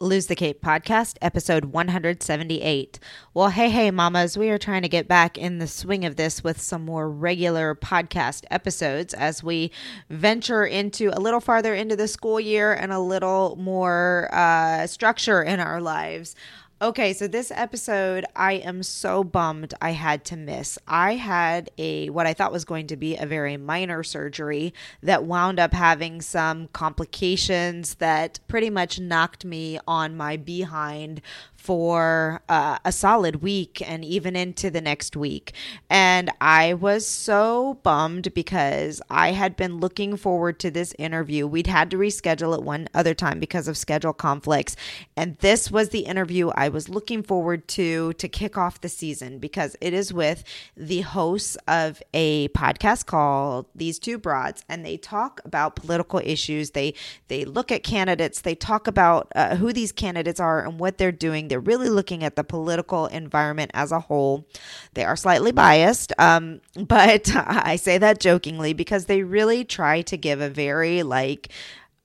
Lose the Cape podcast, episode 178. Well, hey, hey, mamas, we are trying to get back in the swing of this with some more regular podcast episodes as we venture into a little farther into the school year and a little more uh, structure in our lives. Okay, so this episode, I am so bummed I had to miss. I had a what I thought was going to be a very minor surgery that wound up having some complications that pretty much knocked me on my behind for uh, a solid week and even into the next week. And I was so bummed because I had been looking forward to this interview. We'd had to reschedule it one other time because of schedule conflicts. And this was the interview I was looking forward to to kick off the season because it is with the hosts of a podcast called These Two Broads. And they talk about political issues. They, they look at candidates. They talk about uh, who these candidates are and what they're doing they're really looking at the political environment as a whole. They are slightly biased, um, but I say that jokingly because they really try to give a very like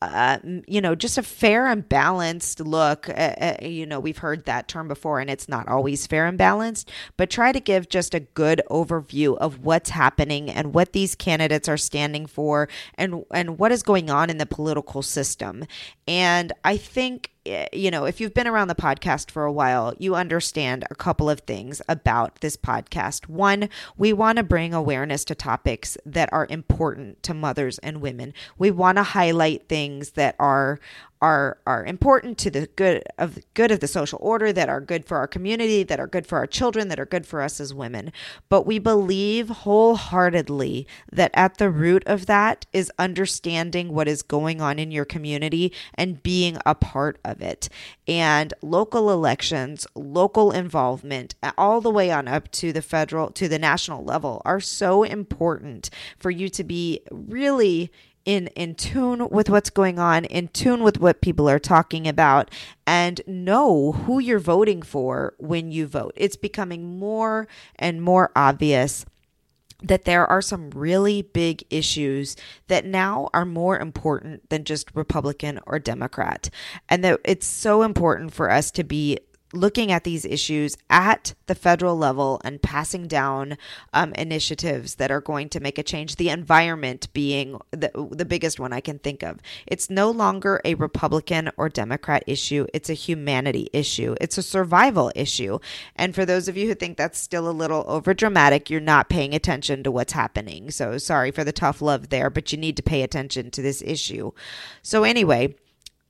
uh, you know, just a fair and balanced look. Uh, uh, you know, we've heard that term before, and it's not always fair and balanced, but try to give just a good overview of what's happening and what these candidates are standing for, and and what is going on in the political system. And I think Eh, you know, if you've been around the podcast for a while, you understand a couple of things about this podcast. One, we want to bring awareness to topics that are important to mothers and women. We want to highlight things that are are are important to the good of good of the social order that are good for our community that are good for our children that are good for us as women but we believe wholeheartedly that at the root of that is understanding what is going on in your community and being a part of it and local elections local involvement all the way on up to the federal to the national level are so important for you to be really in in tune with what's going on, in tune with what people are talking about and know who you're voting for when you vote. It's becoming more and more obvious that there are some really big issues that now are more important than just Republican or Democrat. And that it's so important for us to be looking at these issues at the federal level and passing down um, initiatives that are going to make a change. The environment being the, the biggest one I can think of. It's no longer a Republican or Democrat issue, it's a humanity issue, it's a survival issue. And for those of you who think that's still a little over dramatic, you're not paying attention to what's happening. So sorry for the tough love there, but you need to pay attention to this issue. So, anyway,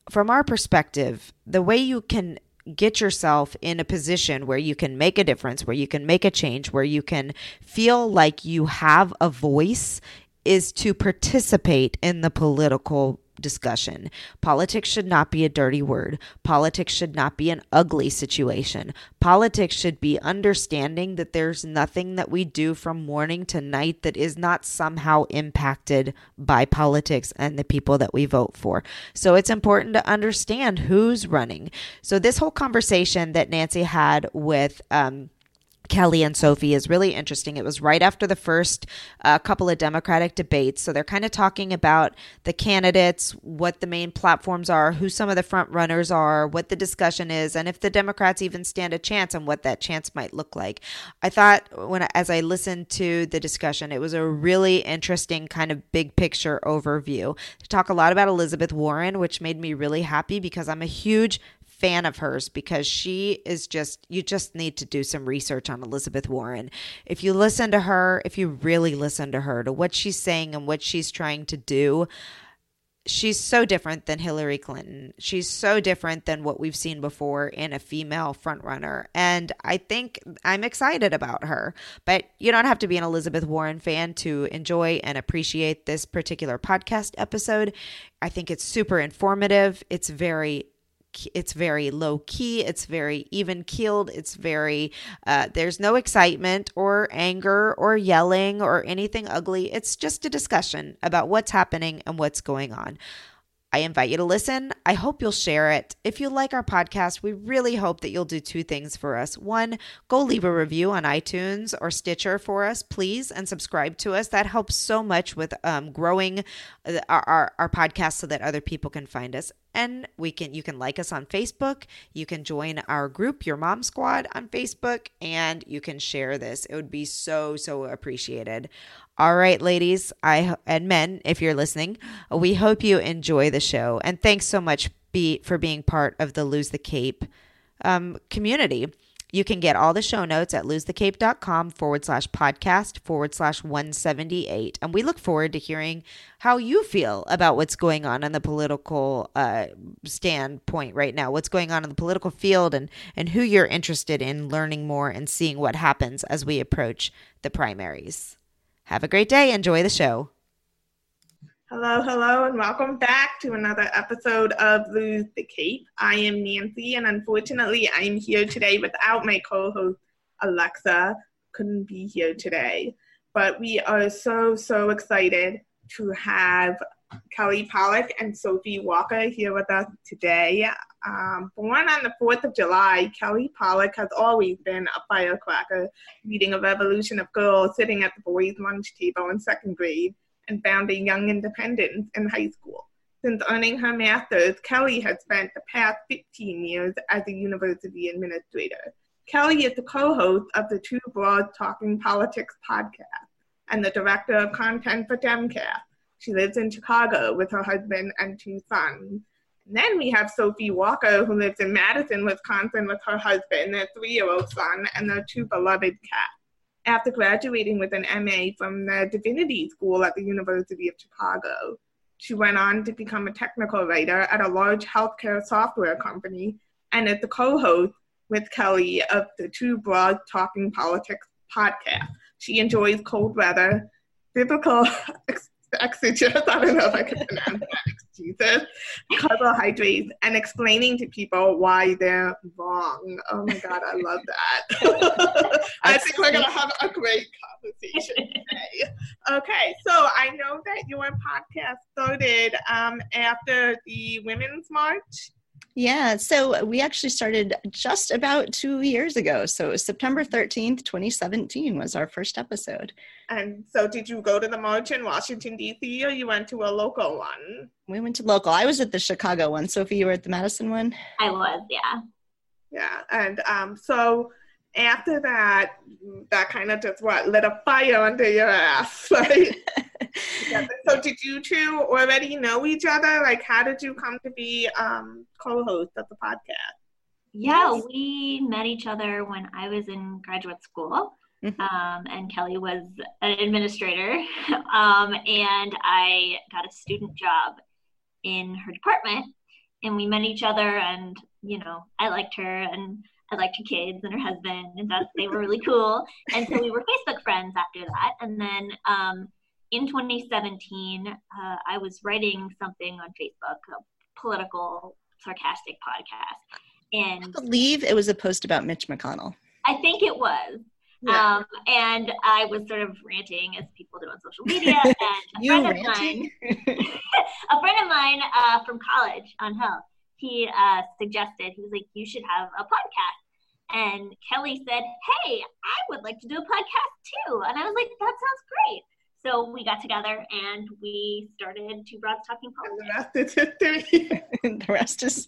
from our perspective, the way you can get yourself in a position where you can make a difference, where you can make a change, where you can feel like you have a voice is to participate in the political discussion. Politics should not be a dirty word. Politics should not be an ugly situation. Politics should be understanding that there's nothing that we do from morning to night that is not somehow impacted by politics and the people that we vote for. So it's important to understand who's running. So this whole conversation that Nancy had with, um, Kelly and Sophie is really interesting. It was right after the first uh, couple of Democratic debates. So they're kind of talking about the candidates, what the main platforms are, who some of the front runners are, what the discussion is, and if the Democrats even stand a chance and what that chance might look like. I thought when as I listened to the discussion, it was a really interesting kind of big picture overview. To talk a lot about Elizabeth Warren, which made me really happy because I'm a huge fan of hers because she is just, you just need to do some research on Elizabeth Warren. If you listen to her, if you really listen to her, to what she's saying and what she's trying to do, she's so different than Hillary Clinton. She's so different than what we've seen before in a female frontrunner. And I think I'm excited about her. But you don't have to be an Elizabeth Warren fan to enjoy and appreciate this particular podcast episode. I think it's super informative. It's very it's very low key it's very even keeled it's very uh, there's no excitement or anger or yelling or anything ugly it's just a discussion about what's happening and what's going on I invite you to listen. I hope you'll share it. If you like our podcast, we really hope that you'll do two things for us. One, go leave a review on iTunes or Stitcher for us, please, and subscribe to us. That helps so much with um, growing uh, our, our, our podcast so that other people can find us. And we can you can like us on Facebook. You can join our group, Your Mom Squad, on Facebook, and you can share this. It would be so so appreciated. All right, ladies, I and men, if you're listening, we hope you enjoy the show, and thanks so much be for being part of the Lose the Cape um, community. You can get all the show notes at losethecape.com forward slash podcast forward slash 178. And we look forward to hearing how you feel about what's going on in the political uh, standpoint right now, what's going on in the political field, and, and who you're interested in learning more and seeing what happens as we approach the primaries. Have a great day. Enjoy the show. Hello, hello, and welcome back to another episode of Lose the Cape. I am Nancy, and unfortunately, I'm here today without my co host, Alexa. Couldn't be here today. But we are so, so excited to have Kelly Pollock and Sophie Walker here with us today. Um, born on the 4th of July, Kelly Pollock has always been a firecracker, leading a revolution of girls sitting at the boys' lunch table in second grade and founding Young Independence in high school. Since earning her master's, Kelly has spent the past 15 years as a university administrator. Kelly is the co host of the Two Broads Talking Politics podcast and the director of content for Demcast. She lives in Chicago with her husband and two sons. And then we have Sophie Walker, who lives in Madison, Wisconsin, with her husband, their three year old son, and their two beloved cats after graduating with an MA from the Divinity School at the University of Chicago. She went on to become a technical writer at a large healthcare software company and is the co host with Kelly of the Two Broads Talking Politics podcast. She enjoys cold weather, biblical exegesis, I don't know if I can pronounce that, exegesis, carbohydrates, and explaining to people why they're wrong. Oh my God, I love that. I think we're going to have a great conversation today. Okay, so I know that your podcast started um, after the Women's March. Yeah, so we actually started just about two years ago. So September 13th, 2017 was our first episode. And so did you go to the march in Washington, D.C., or you went to a local one? We went to local. I was at the Chicago one. Sophie, you were at the Madison one? I was, yeah. Yeah, and um, so after that, that kind of just what lit a fire under your ass, right? so did you two already know each other? Like, how did you come to be um, co-host of the podcast? Yeah, we met each other when I was in graduate school. Mm-hmm. Um, and Kelly was an administrator, um, and I got a student job in her department. And we met each other, and you know, I liked her, and I liked her kids and her husband, and that they were really cool. And so we were Facebook friends after that. And then um, in 2017, uh, I was writing something on Facebook, a political, sarcastic podcast. And I believe it was a post about Mitch McConnell. I think it was. Yeah. Um, and I was sort of ranting as people do on social media. And a friend ranting? of mine, a friend of mine uh, from college on health, he uh, suggested, he was like, you should have a podcast. And Kelly said, hey, I would like to do a podcast too. And I was like, that sounds great. So we got together and we started Two Broads Talking Politics. And the rest is history. the rest is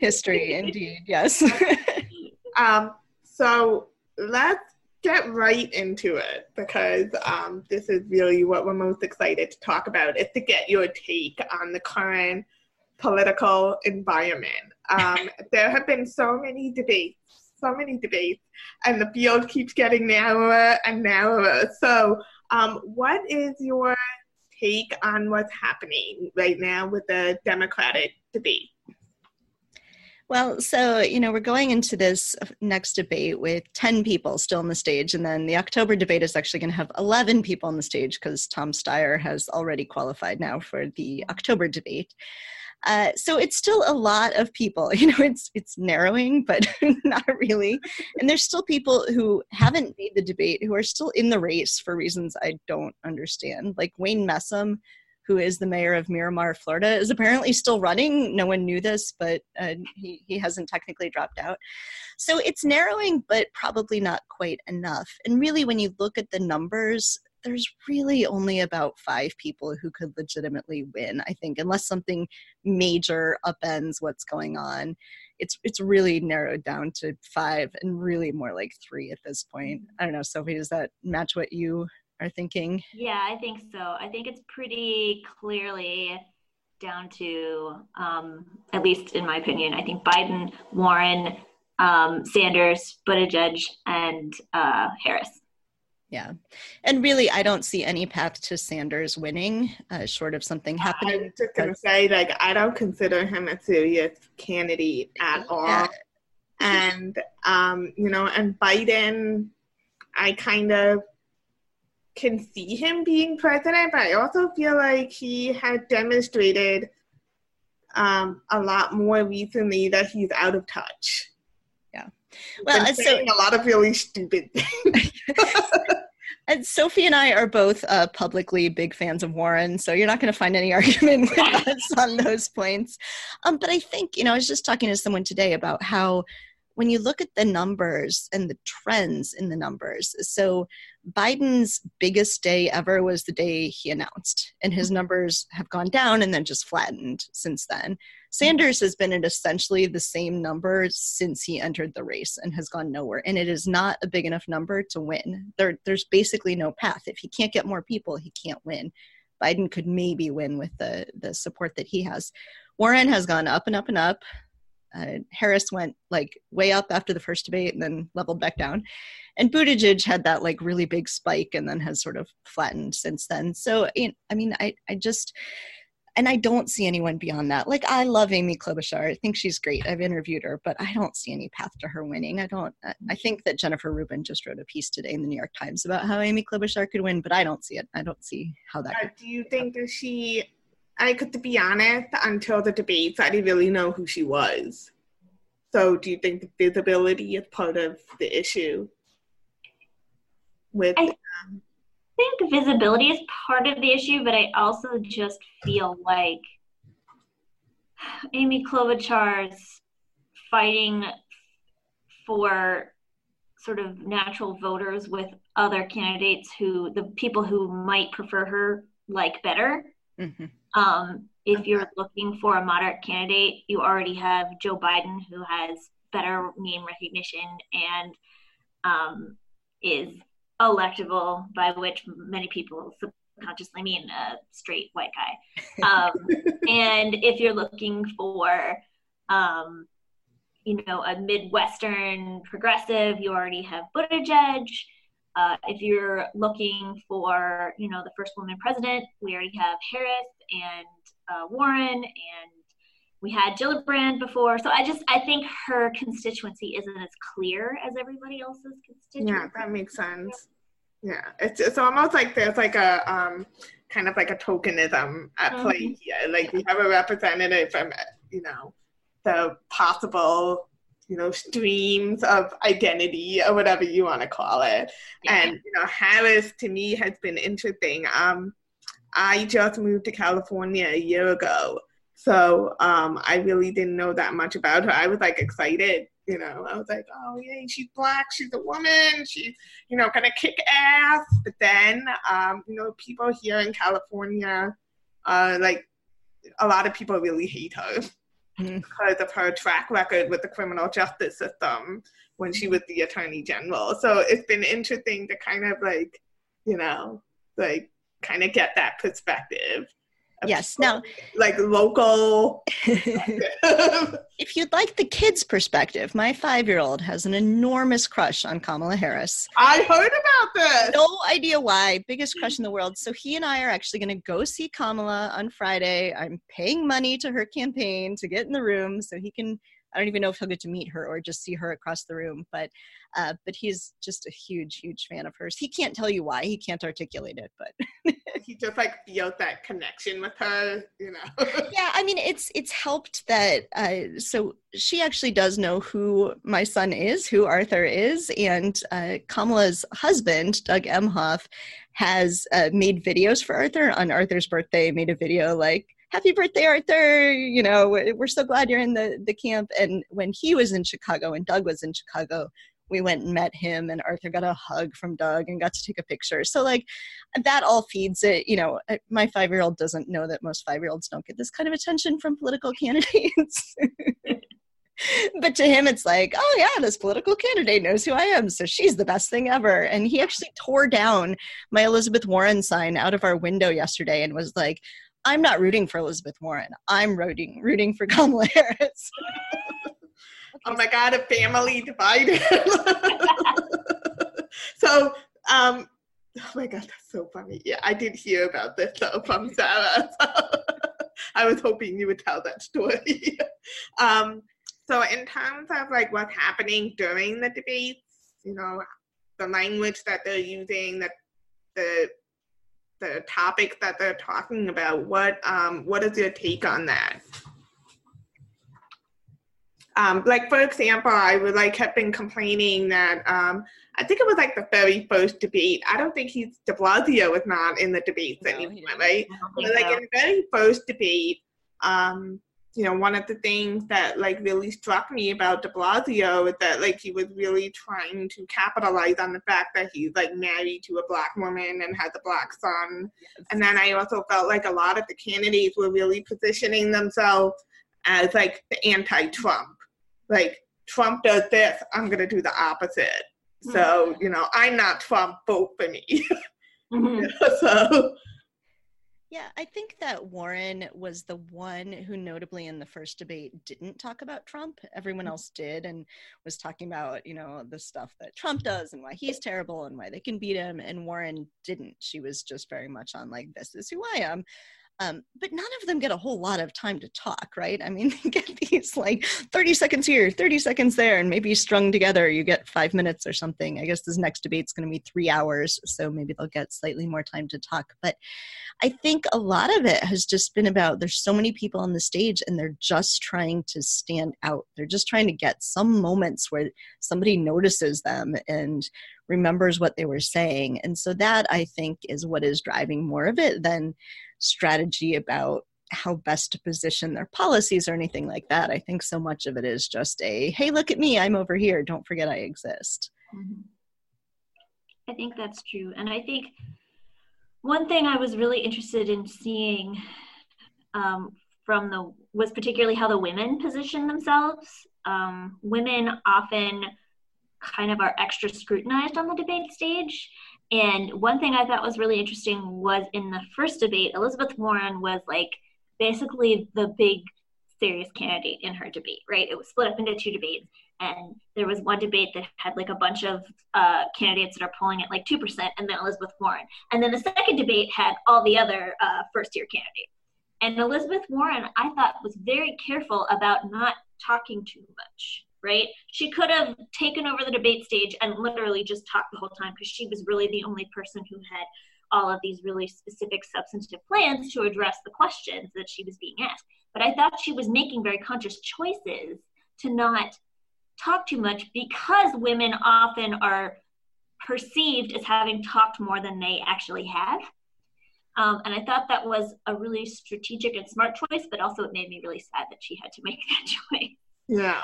history, indeed. Yes. um, so let's get right into it because um, this is really what we're most excited to talk about is to get your take on the current political environment. Um, there have been so many debates, so many debates, and the field keeps getting narrower and narrower. So, um, what is your take on what's happening right now with the Democratic debate? Well, so, you know, we're going into this next debate with 10 people still on the stage, and then the October debate is actually going to have 11 people on the stage because Tom Steyer has already qualified now for the October debate. Uh, so it's still a lot of people. You know, it's it's narrowing, but not really. And there's still people who haven't made the debate who are still in the race for reasons I don't understand. Like Wayne Messam, who is the mayor of Miramar, Florida, is apparently still running. No one knew this, but uh, he, he hasn't technically dropped out. So it's narrowing, but probably not quite enough. And really, when you look at the numbers, there's really only about five people who could legitimately win, I think, unless something major upends what's going on. It's it's really narrowed down to five and really more like three at this point. I don't know, Sophie, does that match what you are thinking? Yeah, I think so. I think it's pretty clearly down to, um, at least in my opinion, I think Biden, Warren, um, Sanders, Buttigieg, and uh, Harris. Yeah. And really, I don't see any path to Sanders winning, uh, short of something happening. I was just going to say, like, I don't consider him a serious candidate at all. Yeah. And, um, you know, and Biden, I kind of can see him being president, but I also feel like he had demonstrated um, a lot more recently that he's out of touch. Well, so a lot of really stupid things. and Sophie and I are both uh, publicly big fans of Warren, so you're not going to find any argument with us on those points. Um, but I think, you know, I was just talking to someone today about how when you look at the numbers and the trends in the numbers, so Biden's biggest day ever was the day he announced, and his mm-hmm. numbers have gone down and then just flattened since then. Sanders has been at essentially the same number since he entered the race and has gone nowhere. And it is not a big enough number to win. There, there's basically no path. If he can't get more people, he can't win. Biden could maybe win with the, the support that he has. Warren has gone up and up and up. Uh, Harris went like way up after the first debate and then leveled back down. And Buttigieg had that like really big spike and then has sort of flattened since then. So, I mean, I, I just, and I don't see anyone beyond that. Like I love Amy Klobuchar. I think she's great. I've interviewed her, but I don't see any path to her winning. I don't. I think that Jennifer Rubin just wrote a piece today in the New York Times about how Amy Klobuchar could win, but I don't see it. I don't see how that. Uh, do you think that she? I could, to be honest, until the debates, I didn't really know who she was. So, do you think the visibility is part of the issue? With I um, think visibility is part of the issue, but I also just feel like Amy Klobuchar's fighting for sort of natural voters with other candidates who the people who might prefer her like better. Mm-hmm. Um, if you're looking for a moderate candidate, you already have Joe Biden, who has better name recognition and um, is electable, by which many people subconsciously mean a straight white guy. Um, and if you're looking for, um, you know, a Midwestern progressive, you already have Buttigieg. Uh, if you're looking for, you know, the first woman president, we already have Harris and uh, Warren, and we had Gillibrand before. So I just I think her constituency isn't as clear as everybody else's constituency. Yeah, that makes sense. Yeah, it's it's almost like there's like a um kind of like a tokenism at mm-hmm. play here. Like we have a representative from you know the possible you know streams of identity or whatever you want to call it. Yeah. And you know Harris to me has been interesting. Um, I just moved to California a year ago. So um, I really didn't know that much about her. I was like excited, you know. I was like, oh yay, she's black, she's a woman, she's you know gonna kick ass. But then, um, you know, people here in California, uh, like a lot of people really hate her mm-hmm. because of her track record with the criminal justice system when she was the attorney general. So it's been interesting to kind of like, you know, like kind of get that perspective yes now like local. If you'd like the kids perspective my five-year-old has an enormous crush on kamala harris. I heard about this. No idea why. Biggest crush in the world. So he and i are actually going to go see kamala on friday. I'm paying money to her campaign to get in the room so he can I don't even know if he'll get to meet her or just see her across the room. But uh, but he's just a huge, huge fan of hers. He can't tell you why. He can't articulate it, but he just like feels that connection with her, you know. yeah, I mean, it's it's helped that. Uh, so she actually does know who my son is, who Arthur is, and uh, Kamala's husband, Doug Emhoff, has uh, made videos for Arthur on Arthur's birthday. Made a video like happy birthday arthur you know we're so glad you're in the the camp. And when he was in chicago and doug was in chicago we went and met him and arthur got a hug from doug and got to take a picture. So like that all feeds it you know my five year old doesn't know that most five year olds don't get this kind of attention from political candidates. But to him it's like oh yeah this political candidate knows who i am so she's the best thing ever. And he actually tore down my elizabeth warren sign out of our window yesterday and was like i'm not rooting for elizabeth warren. I'm rooting rooting for kamala harris. Oh my god a family divided. So um oh my god that's so funny. Yeah i did hear about this though from sarah. So i was hoping you would tell that story. Um so in terms of like what's happening during the debates, you know, the language that they're using, that the the topics that they're talking about, what um, what is your take on that? Um, like for example, I would like have been complaining that um, I think it was like the very first debate. I don't think he's De Blasio was not in the debates no, anymore, right? But like so. in the very first debate, um, you know, one of the things that like really struck me about De Blasio is that like he was really trying to capitalize on the fact that he's like married to a black woman and has a black son. Yes. And then I also felt like a lot of the candidates were really positioning themselves as like the anti-Trump. Like Trump does this, I'm gonna do the opposite. Mm-hmm. So, you know, I'm not Trump, vote for me. mm-hmm. so yeah, I think that Warren was the one who, notably in the first debate, didn't talk about Trump. Everyone mm. else did and was talking about, you know, the stuff that Trump does and why he's terrible and why they can beat him. And Warren didn't. She was just very much on, like, this is who I am. Um, but none of them get a whole lot of time to talk, right? I mean, they get these like 30 seconds here, 30 seconds there, and maybe strung together, you get five minutes or something. I guess this next debate's going to be three hours, so maybe they'll get slightly more time to talk. But I think a lot of it has just been about there's so many people on the stage and they're just trying to stand out. They're just trying to get some moments where somebody notices them and remembers what they were saying. And so that I think is what is driving more of it than strategy about how best to position their policies or anything like that. I think so much of it is just a hey, look at me, I'm over here. Don't forget I exist. Mm-hmm. I think that's true. And I think one thing I was really interested in seeing um, from the was particularly how the women position themselves. Um, women often kind of are extra scrutinized on the debate stage. And one thing I thought was really interesting was in the first debate, Elizabeth Warren was like basically the big serious candidate in her debate, right? It was split up into two debates. And there was one debate that had like a bunch of uh, candidates that are polling at like 2%, and then Elizabeth Warren. And then the second debate had all the other uh, first year candidates. And Elizabeth Warren, I thought, was very careful about not talking too much right? She could have taken over the debate stage and literally just talked the whole time because she was really the only person who had all of these really specific substantive plans to address the questions that she was being asked. But I thought she was making very conscious choices to not talk too much because women often are perceived as having talked more than they actually have. Um, and I thought that was a really strategic and smart choice, but also it made me really sad that she had to make that choice. Yeah.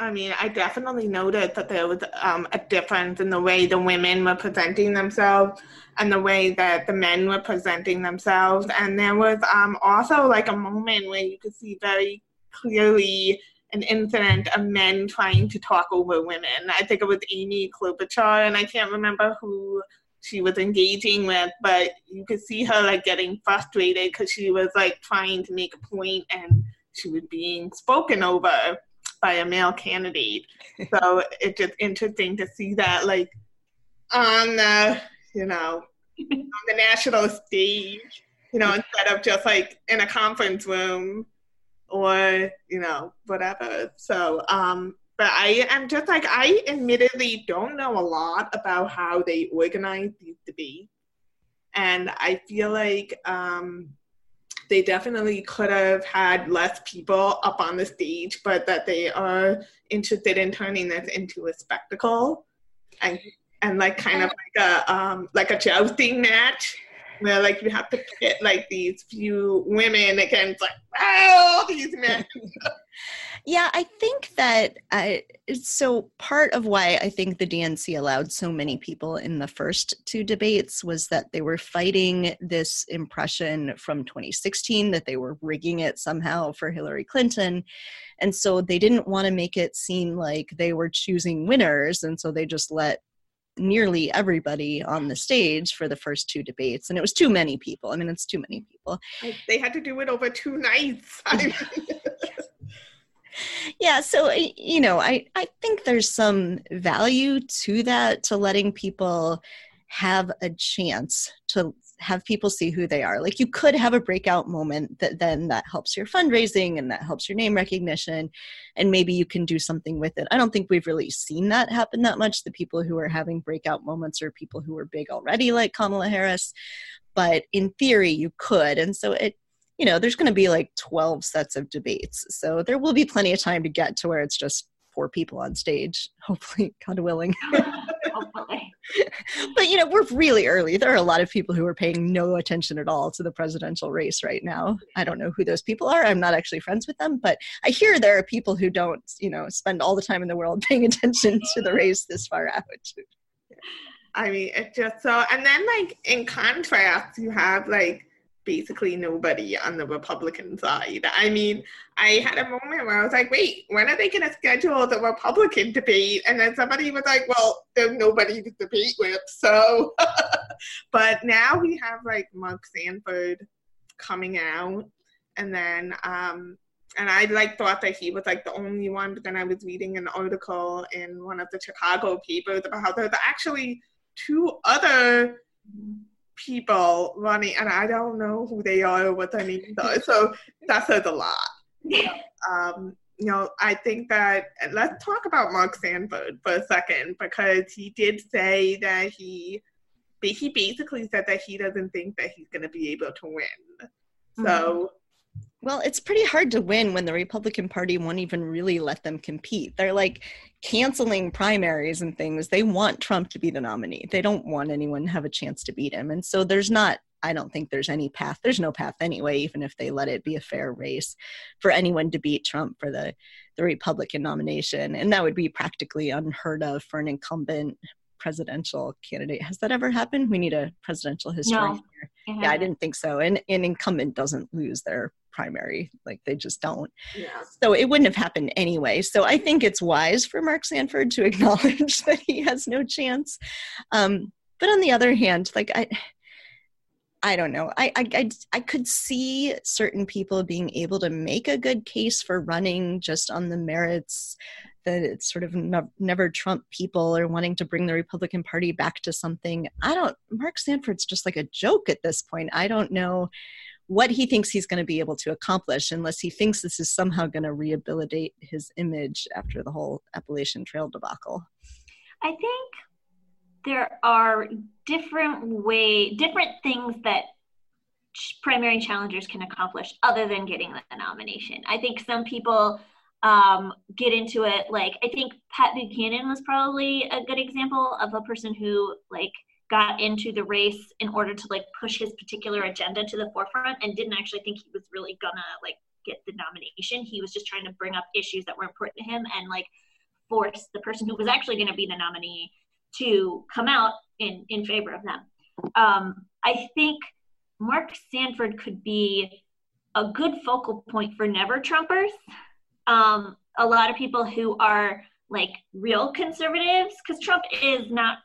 I mean, I definitely noted that there was um, a difference in the way the women were presenting themselves and the way that the men were presenting themselves. And there was um, also like a moment where you could see very clearly an incident of men trying to talk over women. I think it was Amy Klobuchar, and I can't remember who she was engaging with, but you could see her like getting frustrated because she was like trying to make a point and she was being spoken over by a male candidate. so it's just interesting to see that, like, on the, you know, on the national stage, you know, instead of just like in a conference room or, you know, whatever. So, um, but I am just like, I admittedly don't know a lot about how they organize these debates. And I feel like, um, they definitely could have had less people up on the stage, but that they are interested in turning this into a spectacle and and like kind of like a um, like a jousting match. where like you have to pit like these few women against like all these men. yeah, I think that I, so part of why I think the DNC allowed so many people in the first two debates was that they were fighting this impression from 2016 that they were rigging it somehow for Hillary Clinton. And so they didn't want to make it seem like they were choosing winners. And so they just let nearly everybody on the stage for the first two debates and it was too many people i mean it's too many people they had to do it over two nights yeah so uh, you know i i think there's some value to that to letting people have a chance to have people see who they are. Like you could have a breakout moment that then that helps your fundraising and that helps your name recognition and maybe you can do something with it. I don't think we've really seen that happen that much. The people who are having breakout moments are people who are big already like Kamala Harris, but in theory you could. And so it you know, there's going to be like 12 sets of debates. So there will be plenty of time to get to where it's just four people on stage, hopefully, God willing. but you know, we're really early. There are a lot of people who are paying no attention at all to the presidential race right now. I don't know who those people are. I'm not actually friends with them, but I hear there are people who don't, you know, spend all the time in the world paying attention to the race this far out. I mean, it just so, and then like in contrast, you have like basically nobody on the Republican side. I mean, I had a moment where I was like, wait, when are they going to schedule the Republican debate? And then somebody was like, well, there's nobody to debate with. So, but now we have like Mark Sanford coming out. And then, um, and I like thought that he was like the only one, but then I was reading an article in one of the Chicago papers about how there's actually two other people running, and I don't know who they are or what their names are. So that says a lot. Um, you know, I think that let's talk about Mark Sanford for a second because he did say that he he basically said that he doesn't think that he's going to be able to win. So mm-hmm. Well, it's pretty hard to win when the Republican Party won't even really let them compete. They're like canceling primaries and things. They want Trump to be the nominee. They don't want anyone to have a chance to beat him. And so there's not, I don't think there's any path. There's no path anyway, even if they let it be a fair race for anyone to beat Trump for the, the Republican nomination. And that would be practically unheard of for an incumbent presidential candidate. Has that ever happened? We need a presidential history. No, yeah, I didn't think so. And an incumbent doesn't lose their primary, like they just don't. Yeah. So it wouldn't have happened anyway. So I think it's wise for Mark Sanford to acknowledge that he has no chance. Um, but on the other hand, like I. I don't know. I, I, I, I, could see certain people being able to make a good case for running just on the merits that it's sort of never Trump people or wanting to bring the Republican Party back to something. I don't, Mark Sanford's just like a joke at this point. I don't know what he thinks he's going to be able to accomplish unless he thinks this is somehow going to rehabilitate his image after the whole Appalachian Trail debacle. I think there are different way different things that primary challengers can accomplish other than getting the nomination. I think some people um, get into it. Like I think Pat Buchanan was probably a good example of a person who like got into the race in order to like push his particular agenda to the forefront and didn't actually think he was really gonna like get the nomination. He was just trying to bring up issues that were important to him and like force the person who was actually going to be the nominee to come out in in favor of them. Um, I think Mark Sanford could be a good focal point for never Trumpers um, a lot of people who are like real conservatives, because Trump is not,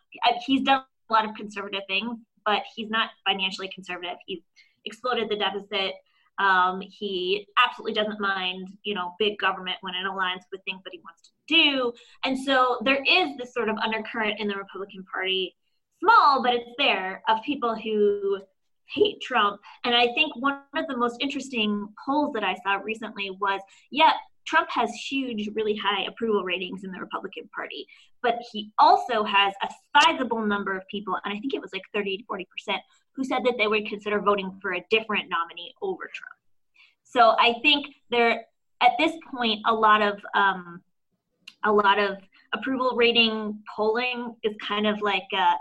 he's done lot of conservative things, but he's not financially conservative. He's exploded the deficit. Um, he absolutely doesn't mind, you know, big government when it aligns with things that he wants to do. And so there is this sort of undercurrent in the Republican Party, small, but it's there, of people who hate Trump. And I think one of the most interesting polls that I saw recently was, yeah, Trump has huge, really high approval ratings in the Republican Party, but he also has a sizable number of people, and I think it was like 30 to 40 percent, who said that they would consider voting for a different nominee over Trump. So I think there, at this point, a lot of um, a lot of approval rating polling is kind of like uh,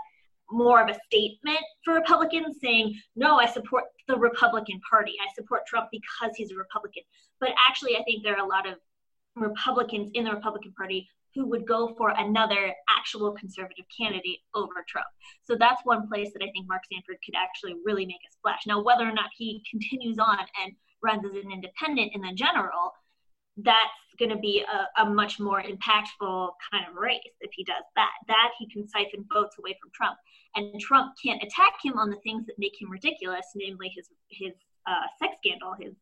more of a statement for Republicans saying, no, I support the Republican Party. I support Trump because he's a Republican. But actually, I think there are a lot of Republicans in the Republican Party who would go for another actual conservative candidate over Trump. So that's one place that I think Mark Sanford could actually really make a splash. Now, whether or not he continues on and runs as an independent in the general, that's going to be a, a, much more impactful kind of race if he does that. That he can siphon votes away from Trump, and Trump can't attack him on the things that make him ridiculous, namely his his uh, sex scandal, his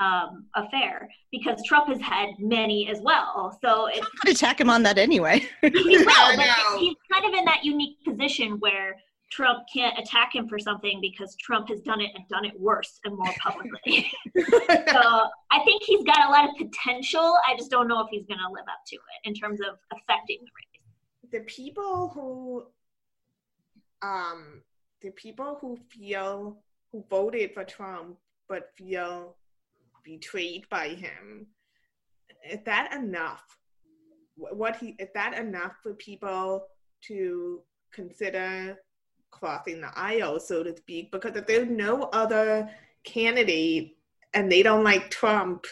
um, affair, because Trump has had many as well. So it's attack him on that anyway. he will, but he's kind of in that unique position where Trump can't attack him for something because Trump has done it and done it worse and more publicly. so I think he's got a lot of potential. I just don't know if he's going to live up to it in terms of affecting the race. The people who, um, the people who feel who voted for Trump but feel betrayed by him, is that enough? What he is that enough for people to consider crossing the aisle, so to speak, because if there's no other candidate and they don't like Trump,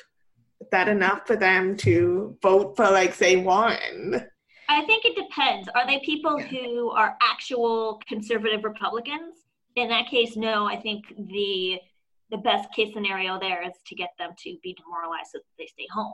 is that enough for them to vote for, like, say, Warren? I think it depends. Are they people who are actual conservative Republicans? In that case, no. I think the the best case scenario there is to get them to be demoralized so that they stay home.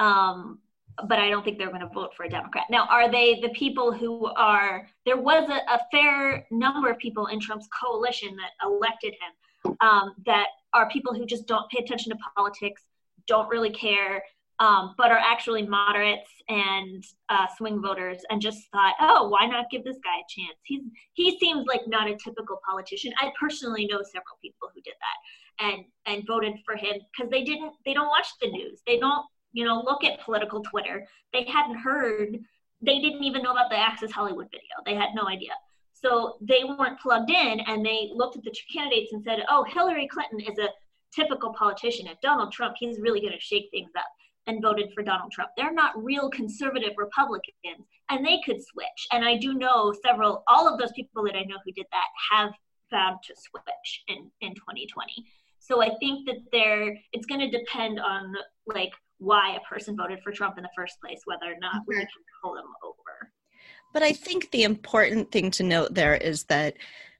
Um, but I don't think they're going to vote for a Democrat. Now, are they the people who are? There was a, a fair number of people in Trump's coalition that elected him um, that are people who just don't pay attention to politics, don't really care, um, but are actually moderates and uh, swing voters, and just thought, oh, why not give this guy a chance? He's he seems like not a typical politician. I personally know several people who did that and and voted for him because they didn't they don't watch the news. They don't you know, look at political Twitter. They hadn't heard, they didn't even know about the Access Hollywood video. They had no idea. So they weren't plugged in and they looked at the two candidates and said, oh, Hillary Clinton is a typical politician. If Donald Trump, he's really going to shake things up and voted for Donald Trump. They're not real conservative Republicans and they could switch. And I do know several, all of those people that I know who did that have found to switch in, in 2020. So I think that there, it's going to depend on like why a person voted for Trump in the first place, whether or not we can pull them over. But I think the important thing to note there is that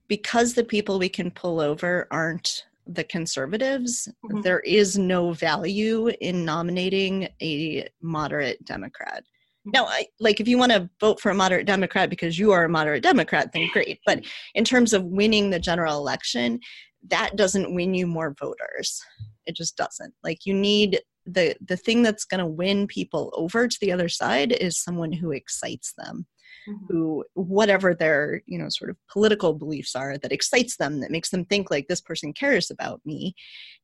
because the people we can pull over aren't the conservatives, mm-hmm. there is no value in nominating a moderate Democrat. Mm-hmm. Now, I, like if you want to vote for a moderate Democrat because you are a moderate Democrat, then great. But in terms of winning the general election, that doesn't win you more voters. It just doesn't. Like you need the the thing that's going to win people over to the other side is someone who excites them mm-hmm. who whatever their you know sort of political beliefs are that excites them that makes them think like this person cares about me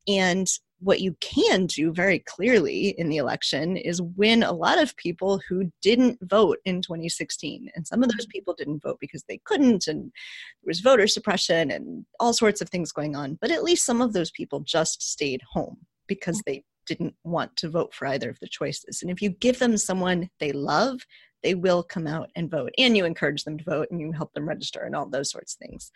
and what you can do very clearly in the election is win a lot of people who didn't vote in 2016 and some of those mm-hmm. people didn't vote because they couldn't and there was voter suppression and all sorts of things going on but at least some of those people just stayed home because mm-hmm. they didn't want to vote for either of the choices. And if you give them someone they love, they will come out and vote. And you encourage them to vote and you help them register and all those sorts of things.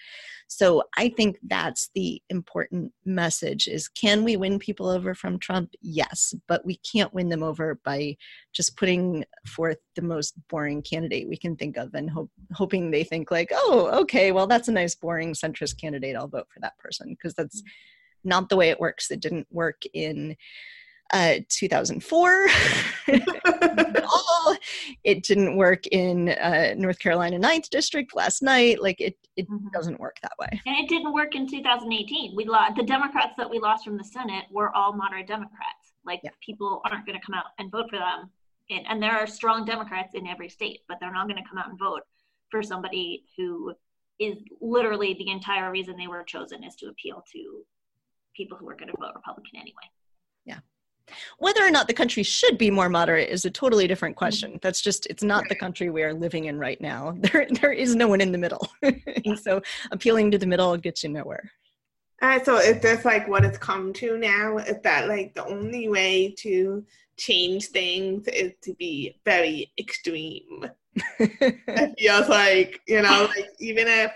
So I think that's the important message is can we win people over from Trump? Yes, but we can't win them over by just putting forth the most boring candidate we can think of and hope, hoping they think like, oh, okay, well that's a nice boring centrist candidate. I'll vote for that person because that's mm. not the way it works. It didn't work in uh, 2004. it didn't work in uh, North Carolina 9th District last night. Like it, it mm-hmm. doesn't work that way. And it didn't work in 2018. We lost the Democrats that we lost from the Senate were all moderate Democrats. Like yeah. people aren't going to come out and vote for them. And, and there are strong Democrats in every state, but they're not going to come out and vote for somebody who is literally the entire reason they were chosen is to appeal to people who are going to vote Republican anyway. Yeah. Whether or not the country should be more moderate is a totally different mm-hmm. question. That's just it's not the country we are living in right now. There there is no one in the middle. so appealing to the middle gets you nowhere. Uh, so is this like what it's come to now? Is that like the only way to change things is to be very extreme? it feels like, you know, like even if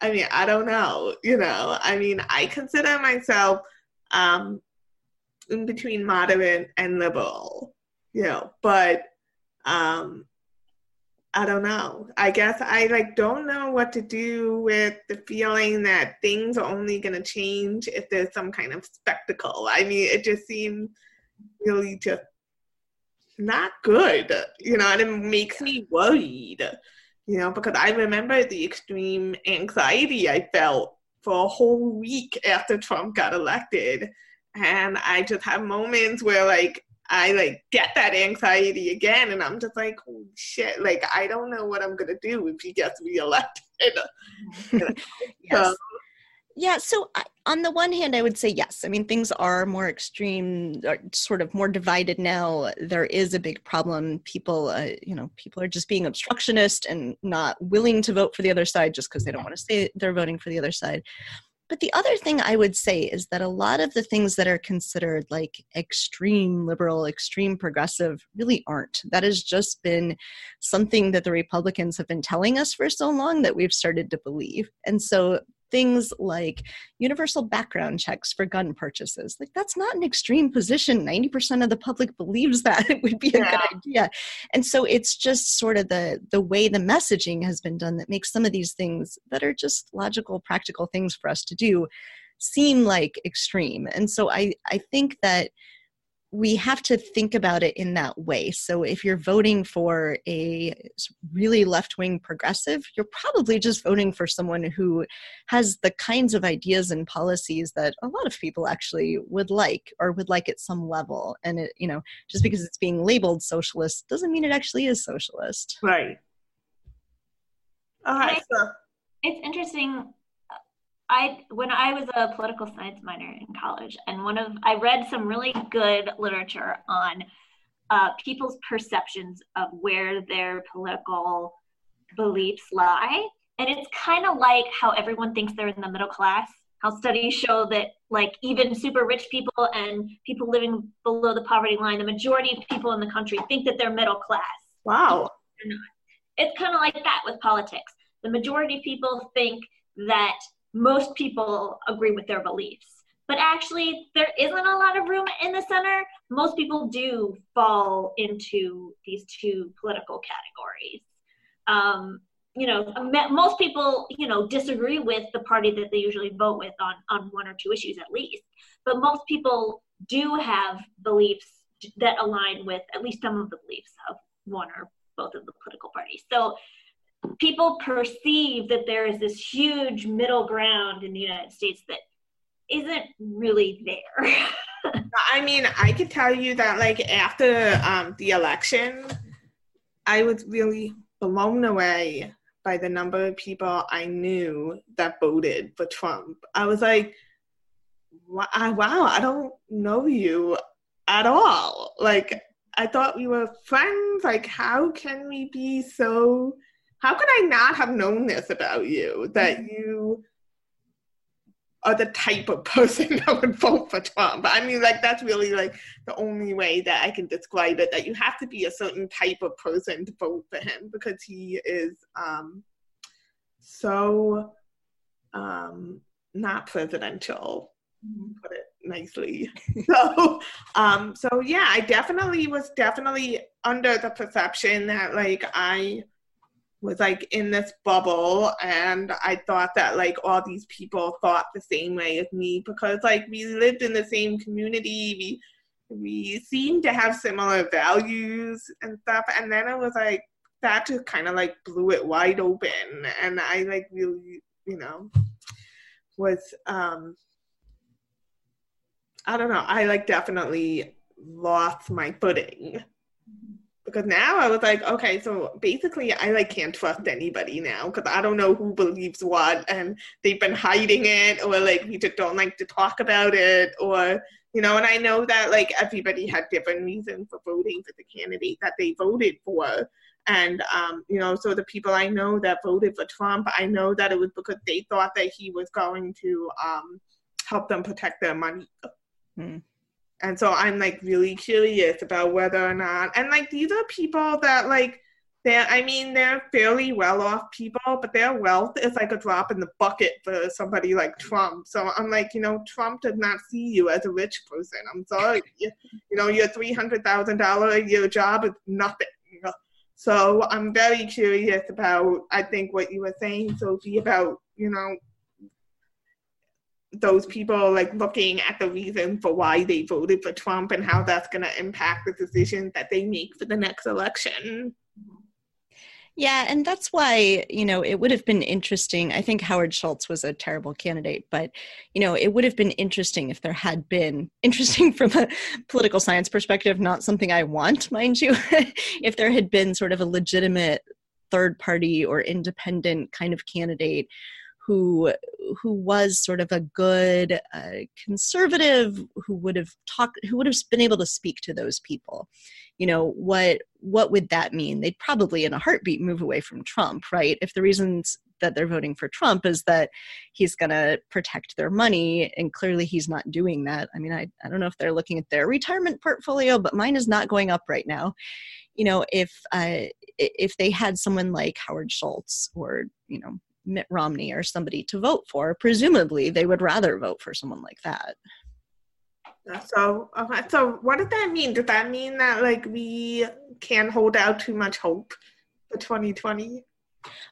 I mean, I don't know, you know. I mean, I consider myself um in between moderate and liberal, you know, but um I don't know. I guess I like don't know what to do with the feeling that things are only going to change if there's some kind of spectacle. I mean, it just seems really just not good, you know, and it makes me worried, you know, because I remember the extreme anxiety I felt for a whole week after Trump got elected. And I just have moments where like I like get that anxiety again, and I'm just like, holy shit! Like I don't know what I'm gonna do if he gets reelected. yes. So, yeah. So I, on the one hand, I would say yes. I mean, things are more extreme, sort of more divided now. There is a big problem. People, uh, you know, people are just being obstructionist and not willing to vote for the other side just because they don't want to say they're voting for the other side. But the other thing I would say is that a lot of the things that are considered like extreme liberal, extreme progressive really aren't. That has just been something that the Republicans have been telling us for so long that we've started to believe. And so things like universal background checks for gun purchases. Like that's not an extreme position. 90% of the public believes that it would be a yeah. good idea. And so it's just sort of the the way the messaging has been done that makes some of these things that are just logical practical things for us to do seem like extreme. And so I I think that we have to think about it in that way. So if you're voting for a really left wing progressive, you're probably just voting for someone who has the kinds of ideas and policies that a lot of people actually would like or would like at some level. And it, you know, just because it's being labeled socialist doesn't mean it actually is socialist. Right. All right. So. It's interesting I when I was a political science minor in college, and one of I read some really good literature on uh, people's perceptions of where their political beliefs lie, and it's kind of like how everyone thinks they're in the middle class. How studies show that, like, even super rich people and people living below the poverty line, the majority of people in the country think that they're middle class. Wow. It's kind of like that with politics. The majority of people think that most people agree with their beliefs. But actually, there isn't a lot of room in the center. Most people do fall into these two political categories. Um, you know, most people, you know, disagree with the party that they usually vote with on, on one or two issues at least. But most people do have beliefs that align with at least some of the beliefs of one or both of the political parties. So people perceive that there is this huge middle ground in the United States that isn't really there. I mean, I could tell you that like after um, the election, I was really blown away by the number of people I knew that voted for Trump. I was like, wow, I don't know you at all. Like, I thought we were friends. Like, how can we be so how could I not have known this about you that mm-hmm. you are the type of person that would vote for Trump? I mean, like, that's really like the only way that I can describe it that you have to be a certain type of person to vote for him because he is um, so um, not presidential. Mm-hmm. Put it nicely. so, um, so yeah, I definitely was definitely under the perception that like I was like in this bubble and I thought that like all these people thought the same way as me because like we lived in the same community. We we seemed to have similar values and stuff and then it was like that just kind of like blew it wide open and I like really you know was um I don't know I like definitely lost my footing because now I was like, okay, so basically I like can't trust anybody now because I don't know who believes what and they've been hiding it or like we just don't like to talk about it or you know, and I know that like everybody had different reasons for voting for the candidate that they voted for. And um, you know, so the people I know that voted for Trump, I know that it was because they thought that he was going to um, help them protect their money. Hmm. And so I'm like really curious about whether or not, and like these are people that like they're, I mean, they're fairly well off people, but their wealth is like a drop in the bucket for somebody like Trump. So I'm like, you know, Trump does not see you as a rich person. I'm sorry. you, you know, your $300,000 a year job is nothing. So I'm very curious about, I think, what you were saying, Sophie, about, you know, those people like looking at the reason for why they voted for Trump and how that's going to impact the decisions that they make for the next election. Yeah, and that's why, you know, it would have been interesting. I think Howard Schultz was a terrible candidate, but, you know, it would have been interesting if there had been, interesting from a political science perspective, not something I want, mind you, if there had been sort of a legitimate third party or independent kind of candidate who who was sort of a good uh, conservative who would have talked who would have been able to speak to those people. You know what what would that mean? They'd probably in a heartbeat move away from trump right? If the reasons that they're voting for trump is that he's going to protect their money and clearly he's not doing that. I mean I, I don't know if they're looking at their retirement portfolio but mine is not going up right now. You know if uh, if they had someone like howard schultz or you know Mitt Romney or somebody to vote for, presumably they would rather vote for someone like that. So, okay, so what does that mean? Does that mean that like we can't hold out too much hope for 2020?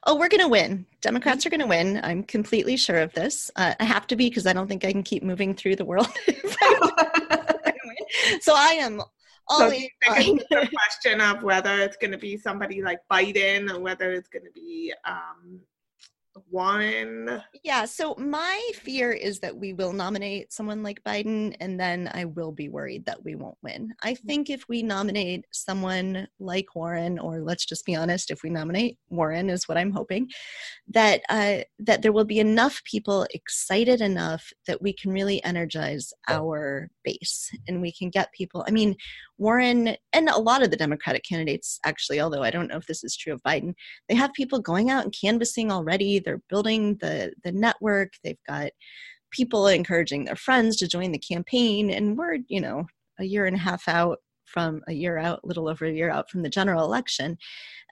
Oh, we're going to win. Democrats are going to win. I'm completely sure of this. Uh, I have to be because I don't think I can keep moving through the world. so I am all so the question of whether it's going to be somebody like Biden or whether it's going to be um, one. Yeah, so my fear is that we will nominate someone like Biden and then I will be worried that we won't win. I mm. think if we nominate someone like Warren or let's just be honest, if we nominate Warren is what I'm hoping that uh, that there will be enough people excited enough that we can really energize our base and we can get people. I mean, Warren and a lot of the Democratic candidates, actually, although I don't know if this is true of Biden, they have people going out and canvassing already. They're building the the network. They've got people encouraging their friends to join the campaign, and we're you know a year and a half out from a year out, little over a year out from the general election.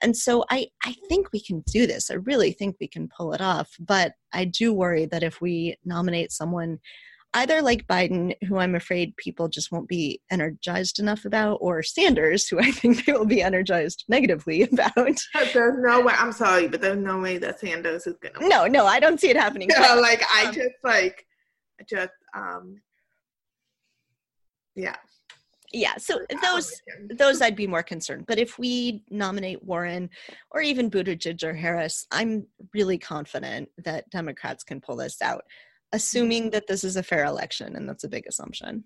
And so I, I think we can do this. I really think we can pull it off. But I do worry that if we nominate someone either like Biden, who I'm afraid people just won't be energized enough about, or Sanders, who I think they will be energized negatively about. There's no way. I'm sorry, but there's no way that Sanders is gonna. No, no, I don't see it happening. No, like I um, just like, just um, yeah. Yeah, so those those I'd be more concerned. But if we nominate Warren or even Buttigieg or Harris, I'm really confident that Democrats can pull this out assuming that this is a fair election, and that's a big assumption.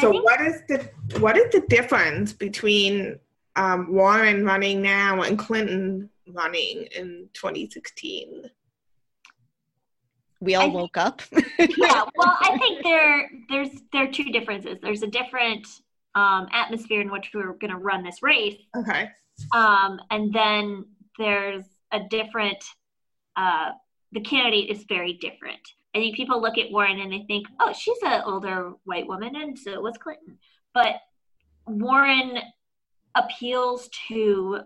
So, what is the what is the difference between um, Warren running now and Clinton running in 2016? We all think, woke up. yeah, well, I think there there's there are two differences. There's a different um, atmosphere in which we are going to run this race. Okay. Um, and then there's a different. Uh, the candidate is very different. I think people look at Warren and they think, oh, she's an older white woman, and so was Clinton. But Warren appeals to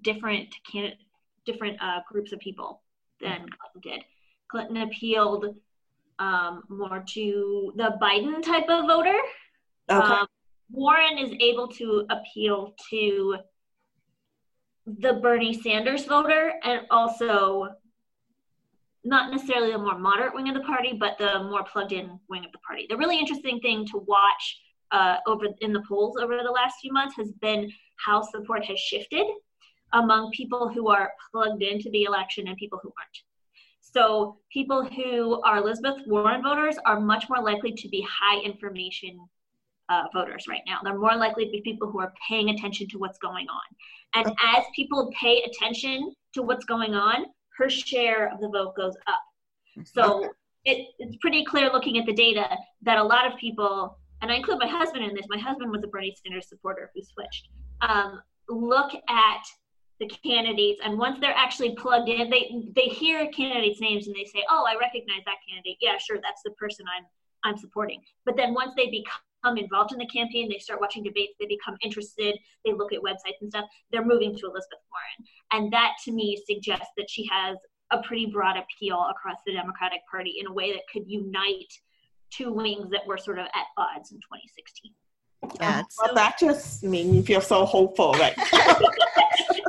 different can- different uh, groups of people than Clinton did. Clinton appealed um, more to the Biden type of voter. Okay. Um, Warren is able to appeal to the Bernie Sanders voter and also not necessarily the more moderate wing of the party, but the more plugged in wing of the party. The really interesting thing to watch uh, over in the polls over the last few months has been how support has shifted among people who are plugged into the election and people who aren't. So people who are Elizabeth Warren voters are much more likely to be high information uh, voters right now. They're more likely to be people who are paying attention to what's going on. And as people pay attention to what's going on, her share of the vote goes up. So it, it's pretty clear looking at the data that a lot of people, and I include my husband in this, my husband was a Bernie Sanders supporter who switched, um, look at the candidates and once they're actually plugged in they they hear candidates names and they say oh i recognize that candidate. Yeah sure that's the person i'm i'm supporting. But then once they become involved in the campaign, they start watching debates, they become interested, they look at websites and stuff, they're moving to Elizabeth Warren. And that to me suggests that she has a pretty broad appeal across the Democratic Party in a way that could unite two wings that were sort of at odds in 2016. Yeah, well, that just made me feel so hopeful. Right? no,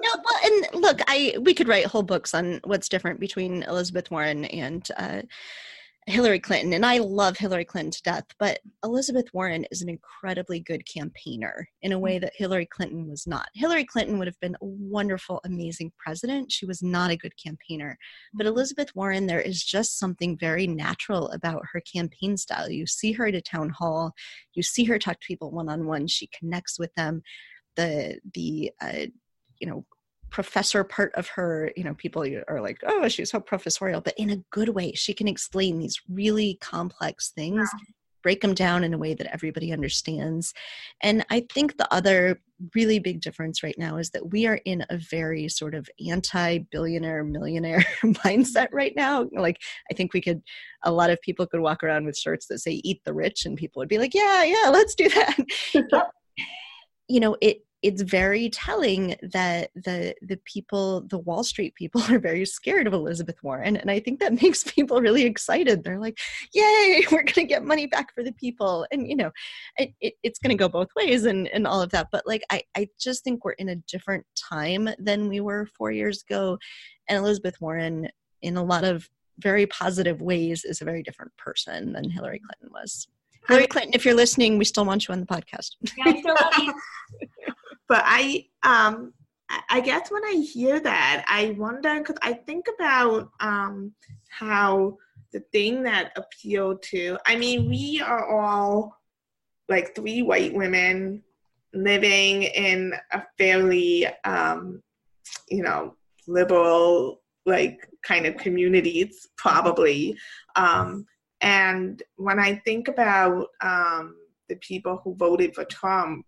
well, and look, I we could write whole books on what's different between Elizabeth Warren and uh, Hillary Clinton, and I love Hillary Clinton to death, but Elizabeth Warren is an incredibly good campaigner in a way that Hillary Clinton was not. Hillary Clinton would have been a wonderful, amazing president. She was not a good campaigner. But Elizabeth Warren, there is just something very natural about her campaign style. You see her at a town hall, you see her talk to people one on one, she connects with them. The, the, uh, you know, professor part of her you know people are like oh she's so professorial but in a good way she can explain these really complex things break them down in a way that everybody understands and i think the other really big difference right now is that we are in a very sort of anti-billionaire millionaire mindset right now like i think we could a lot of people could walk around with shirts that say eat the rich and people would be like yeah yeah let's do that. You know it it's very telling that the the people the wall street people are very scared of elizabeth warren and i think that makes people really excited. They're like yay we're going to get money back for the people. And you know it, it, it's going to go both ways and and all of that. But like i i just think we're in a different time than we were four years ago and elizabeth warren in a lot of very positive ways is a very different person than hillary clinton was. Hillary Clinton, if you're listening, we still want you on the podcast. Yeah, But I um I guess when I hear that, I wonder because I think about um, how the thing that appealed to. I mean, we are all like three white women living in a fairly, um, you know, liberal like kind of communities, probably. Um, and when I think about um, the people who voted for Trump,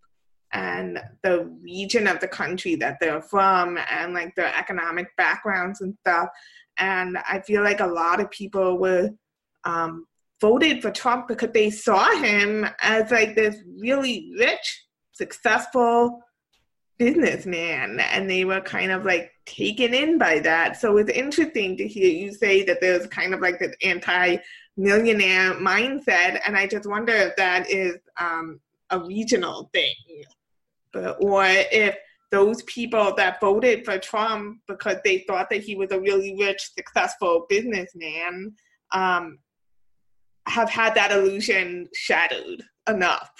and the region of the country that they're from and like their economic backgrounds and stuff. And I feel like a lot of people were um, voted for Trump because they saw him as like this really rich, successful businessman and they were kind of like taken in by that. So it's interesting to hear you say that there's kind of like this anti millionaire mindset. And I just wonder if that is um, a regional thing or if those people that voted for Trump because they thought that he was a really rich, successful businessman um, have had that illusion shattered enough.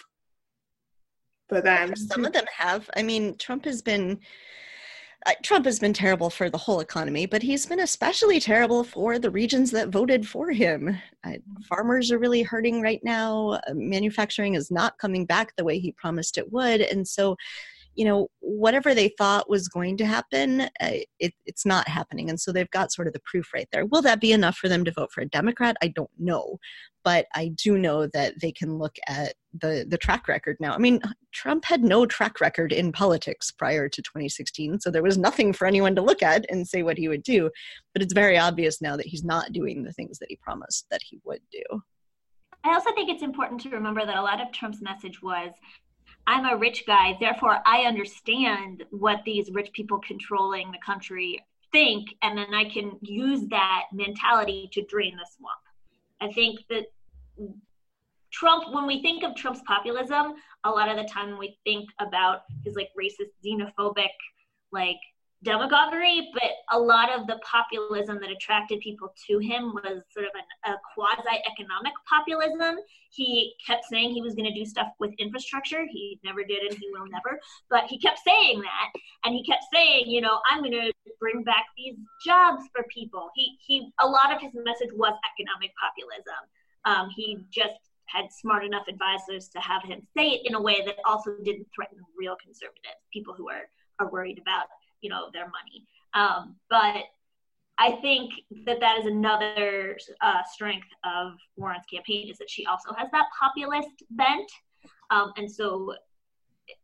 But then some of them have. I mean, Trump has been. Trump has been terrible for the whole economy, but he's been especially terrible for the regions that voted for him. Uh, farmers are really hurting right now. Uh, manufacturing is not coming back the way he promised it would. And so, you know, whatever they thought was going to happen, uh, it, it's not happening. And so they've got sort of the proof right there. Will that be enough for them to vote for a Democrat? I don't know. But I do know that they can look at the, the track record now. I mean, Trump had no track record in politics prior to 2016, so there was nothing for anyone to look at and say what he would do. But it's very obvious now that he's not doing the things that he promised that he would do. I also think it's important to remember that a lot of Trump's message was I'm a rich guy, therefore I understand what these rich people controlling the country think, and then I can use that mentality to drain the swamp. I think that Trump, when we think of Trump's populism, a lot of the time we think about his like racist, xenophobic, like demagoguery, but a lot of the populism that attracted people to him was sort of an, a quasi economic populism. He kept saying he was going to do stuff with infrastructure. He never did, and he will never. But he kept saying that, and he kept saying, you know, I'm going to bring back these jobs for people. He he. A lot of his message was economic populism. Um, he just had smart enough advisors to have him say it in a way that also didn't threaten real conservatives, people who are are worried about you know their money. Um, but I think that that is another uh, strength of Warren's campaign is that she also has that populist bent, um, and so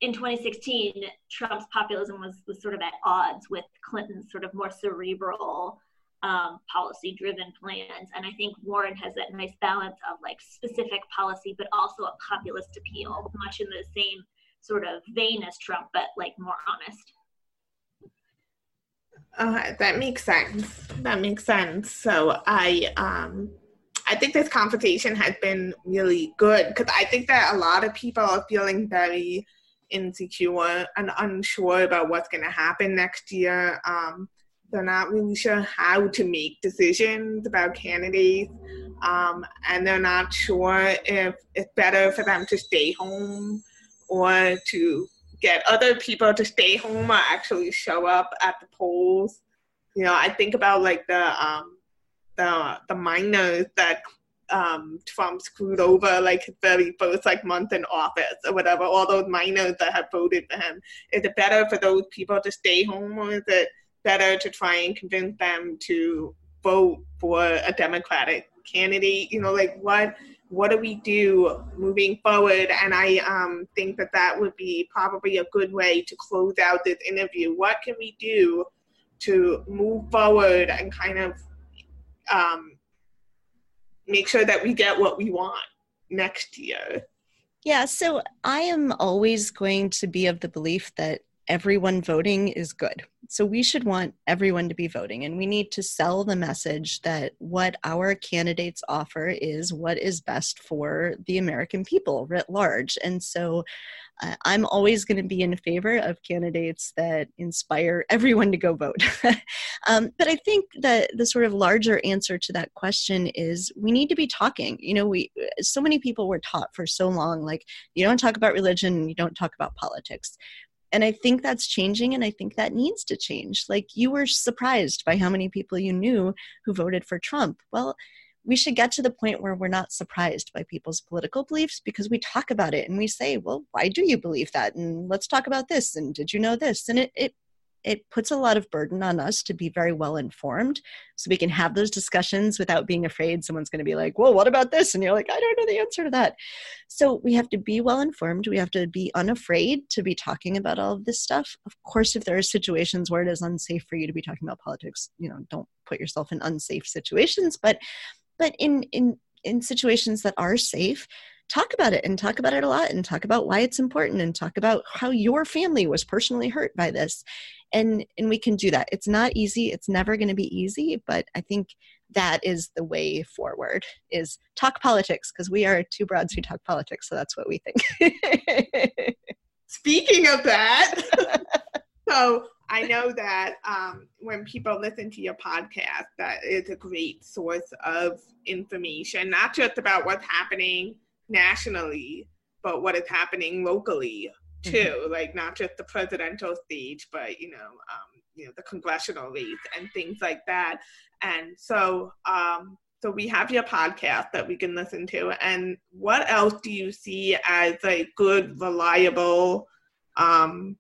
in 2016, Trump's populism was was sort of at odds with Clinton's sort of more cerebral um, policy driven plans. And I think Warren has that nice balance of like specific policy, but also a populist appeal, much in the same sort of vein as Trump, but like more honest. Uh, that makes sense. That makes sense. So I um I think this conversation has been really good because I think that a lot of people are feeling very insecure and unsure about what's going to happen next year. Um, they're not really sure how to make decisions about candidates, um, and they're not sure if it's better for them to stay home or to get other people to stay home or actually show up at the polls. You know, I think about like the um, the the miners that um, Trump screwed over like his very first like month in office or whatever. All those miners that have voted for him. Is it better for those people to stay home, or is it better to try and convince them to vote for a Democratic candidate? You know, like what what do we do moving forward? And I um, think that that would be probably a good way to close out this interview. What can we do to move forward and kind of um, make sure that we get what we want next year? Yeah, so I am always going to be of the belief that everyone voting is good. So we should want everyone to be voting, and we need to sell the message that what our candidates offer is what is best for the American people writ large. And so uh, I'm always going to be in favor of candidates that inspire everyone to go vote. um, but I think that the sort of larger answer to that question is we need to be talking. You know, we so many people were taught for so long like you don't talk about religion, you don't talk about politics and i think that's changing and i think that needs to change. Like you were surprised by how many people you knew who voted for trump. Well we should get to the point where we're not surprised by people's political beliefs because we talk about it and we say well why do you believe that? And let's talk about this. And did you know this? And it, it it puts a lot of burden on us to be very well informed. So we can have those discussions without being afraid someone's going to be like well what about this? And you're like i don't know the answer to that. So we have to be well informed. We have to be unafraid to be talking about all of this stuff. Of course if there are situations where it is unsafe for you to be talking about politics you know don't put yourself in unsafe situations. But but in in in situations that are safe talk about it and talk about it a lot and talk about why it's important and talk about how your family was personally hurt by this and and we can do that. It's not easy. It's never going to be easy but i think that is the way forward is talk politics because we are two broads who talk politics so that's what we think. Speaking of that so i know that um, when people listen to your podcast that is a great source of information not just about what's happening nationally but what is happening locally too, mm-hmm. like not just the presidential stage, but you know, um, you know, the congressional race and things like that. And so, um, so we have your podcast that we can listen to. And what else do you see as a good, reliable? Um,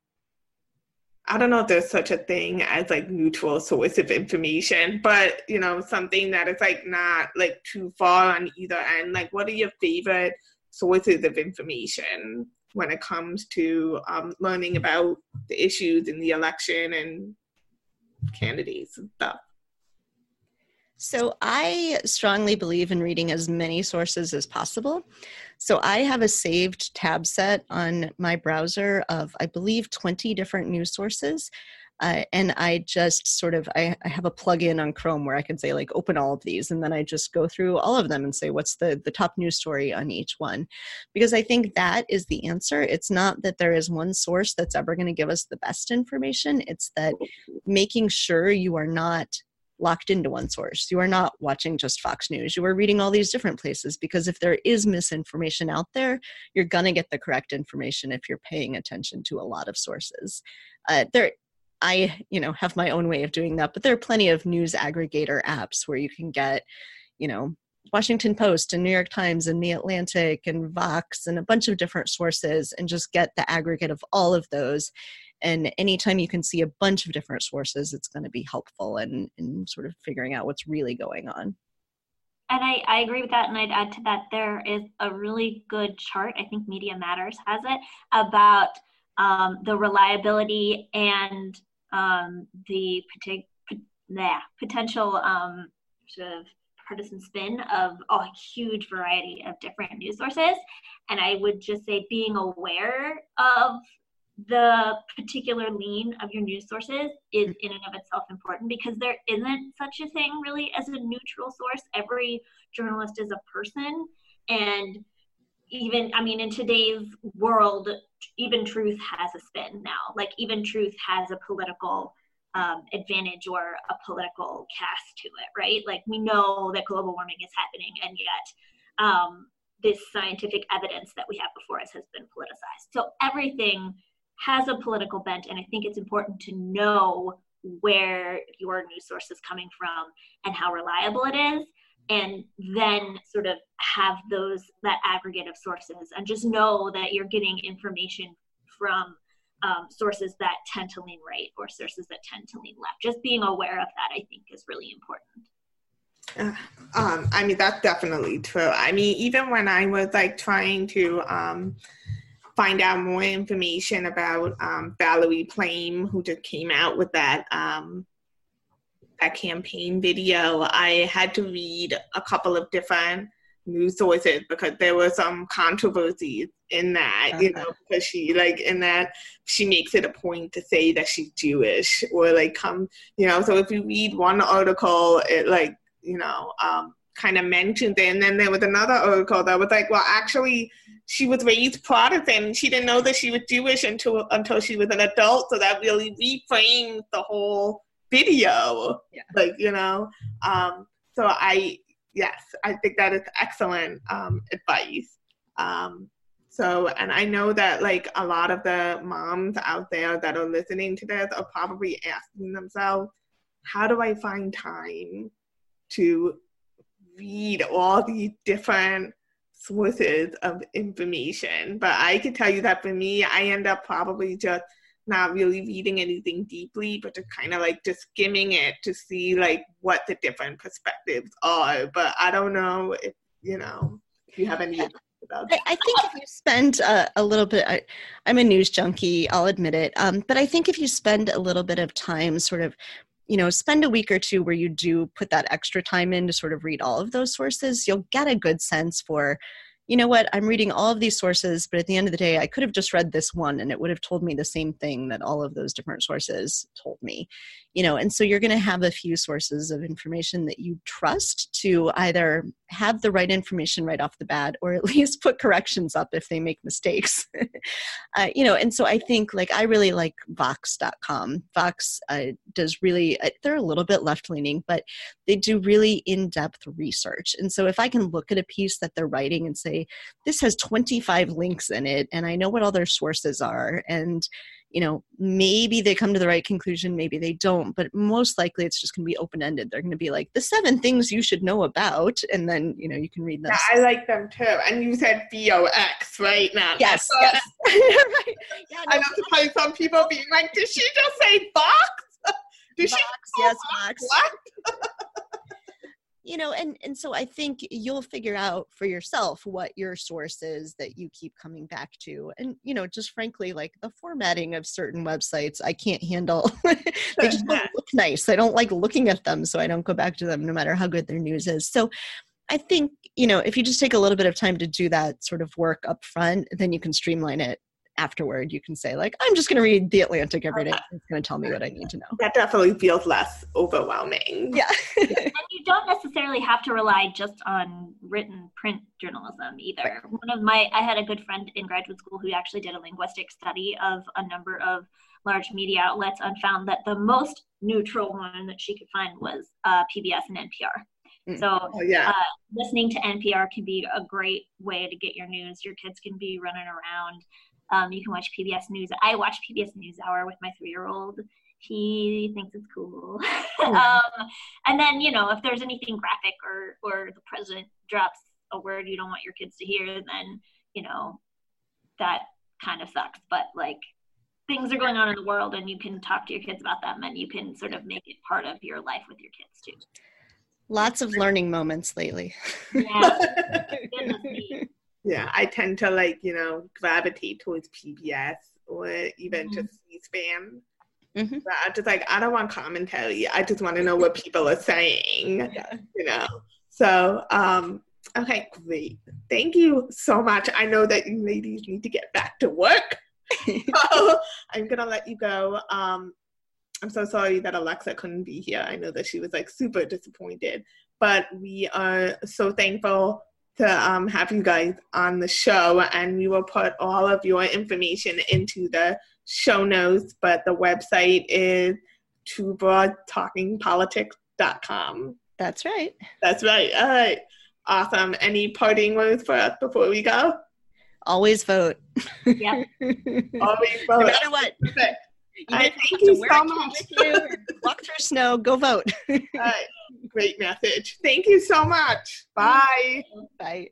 I don't know if there's such a thing as like neutral source of information, but you know, something that is like not like too far on either end. Like, what are your favorite sources of information when it comes to um, learning about the issues in the election and candidates and stuff. So, I strongly believe in reading as many sources as possible. So, I have a saved tab set on my browser of, I believe, 20 different news sources. Uh, and I just sort of I, I have a plugin on Chrome where I can say like open all of these, and then I just go through all of them and say what's the the top news story on each one, because I think that is the answer. It's not that there is one source that's ever going to give us the best information. It's that making sure you are not locked into one source. You are not watching just Fox News. You are reading all these different places because if there is misinformation out there, you're going to get the correct information if you're paying attention to a lot of sources. Uh, there, I, you know, have my own way of doing that, but there are plenty of news aggregator apps where you can get, you know, Washington Post and New York Times and The Atlantic and Vox and a bunch of different sources and just get the aggregate of all of those. And anytime you can see a bunch of different sources, it's going to be helpful in, in sort of figuring out what's really going on. And I, I agree with that. And I'd add to that, there is a really good chart, I think Media Matters has it, about um, the reliability and um, the nah, potential um, sort of partisan spin of a huge variety of different news sources. And I would just say being aware of the particular lean of your news sources is in and of itself important because there isn't such a thing really as a neutral source. Every journalist is a person. And even, I mean, in today's world, even truth has a spin now. Like, even truth has a political um, advantage or a political cast to it, right? Like we know that global warming is happening, and yet um, this scientific evidence that we have before us has been politicized. So everything has a political bent, and I think it's important to know where your news source is coming from and how reliable it is and then sort of have those that aggregate of sources and just know that you're getting information from um, sources that tend to lean right or sources that tend to lean left. Just being aware of that, I think, is really important. Uh, um, I mean, that's definitely true. I mean, even when I was like trying to um, find out more information about um, Valerie Plame, who just came out with that um, that campaign video, I had to read a couple of different news sources because there were some controversies in that, uh-huh. you know, because she like in that she makes it a point to say that she's Jewish or like come, you know. So if you read one article, it like you know um, kind of mentions it, and then there was another article that was like, well, actually, she was raised Protestant, and she didn't know that she was Jewish until until she was an adult. So that really reframes the whole video, yeah. like you know. Um, so I yes, I think that is excellent um, advice. Um, so, and I know that like a lot of the moms out there that are listening to this are probably asking themselves, how do I find time to read all these different sources of information? But I can tell you that for me, I end up probably just not really reading anything deeply, but just kind of like just skimming it to see like what the different perspectives are. But I don't know if, you know, if you have any about. I, I think if you spend uh, a little bit, I, am a news junkie, I'll admit it. Um, but I think if you spend a little bit of time sort of you know spend a week or two where you do put that extra time in to sort of read all of those sources you'll get a good sense for you know what, I'm reading all of these sources, but at the end of the day, I could have just read this one and it would have told me the same thing that all of those different sources told me. You know, and so you're going to have a few sources of information that you trust to either have the right information right off the bat or at least put corrections up if they make mistakes. uh, you know, and so I think like I really like Vox.com. Vox uh, does really, uh, they're a little bit left leaning, but they do really in depth research. And so if I can look at a piece that they're writing and say, this has 25 links in it and I know what all their sources are and you know maybe they come to the right conclusion maybe they don't but most likely it's just going to be open ended they're going to be like the seven things you should know about and then you know you can read them. Yeah, i like them too. And you said vox right now yes, yes. right. yeah, no, i know to find some people being like did she just say box? Did Vox, she yes box. What you know and and so i think you'll figure out for yourself what your source is that you keep coming back to and you know just frankly like the formatting of certain websites i can't handle. They just don't look nice. I don't like looking at them so i don't go back to them no matter how good their news is. So i think you know if you just take a little bit of time to do that sort of work up front then you can streamline it afterward you can say like i'm just going to read the atlantic every day it's going to tell me what i need to know that definitely feels less overwhelming yeah and you don't necessarily have to rely just on written print journalism either right. one of my i had a good friend in graduate school who actually did a linguistic study of a number of large media outlets and found that the most neutral one that she could find was uh, pbs and npr mm. so oh, yeah. uh, listening to NPR can be a great way to get your news. Your kids can be running around um, you can watch PBS News. I watch PBS NewsHour with my three-year-old. He thinks it's cool. um, and then you know if there's anything graphic or or the president drops a word you don't want your kids to hear, then you know that kind of sucks. But like things are going on in the world and you can talk to your kids about them and you can sort of make it part of your life with your kids too. Lots of learning moments lately. Yeah. yeah, I tend to like, you know, gravitate towards PBS or even mm-hmm. just C-SPAN. Mm-hmm. I just like I don't want commentary. I just want to know what people are saying. Yeah. You know. So um okay, great. Thank you so much. I know that you ladies need to get back to work. so I'm gonna let you go. Um I'm so sorry that Alexa couldn't be here. I know that she was like super disappointed, but we are so thankful to um, have you guys on the show, and we will put all of your information into the show notes. But the website is twobroadtalkingpolitics.com. That's right. That's right. All right. Awesome. Any parting words for us before we go? Always vote. Yeah. Always vote. no matter what. Perfect. You thank you so much. You walk through snow, go vote. Great message. Thank you so much. Bye. Bye.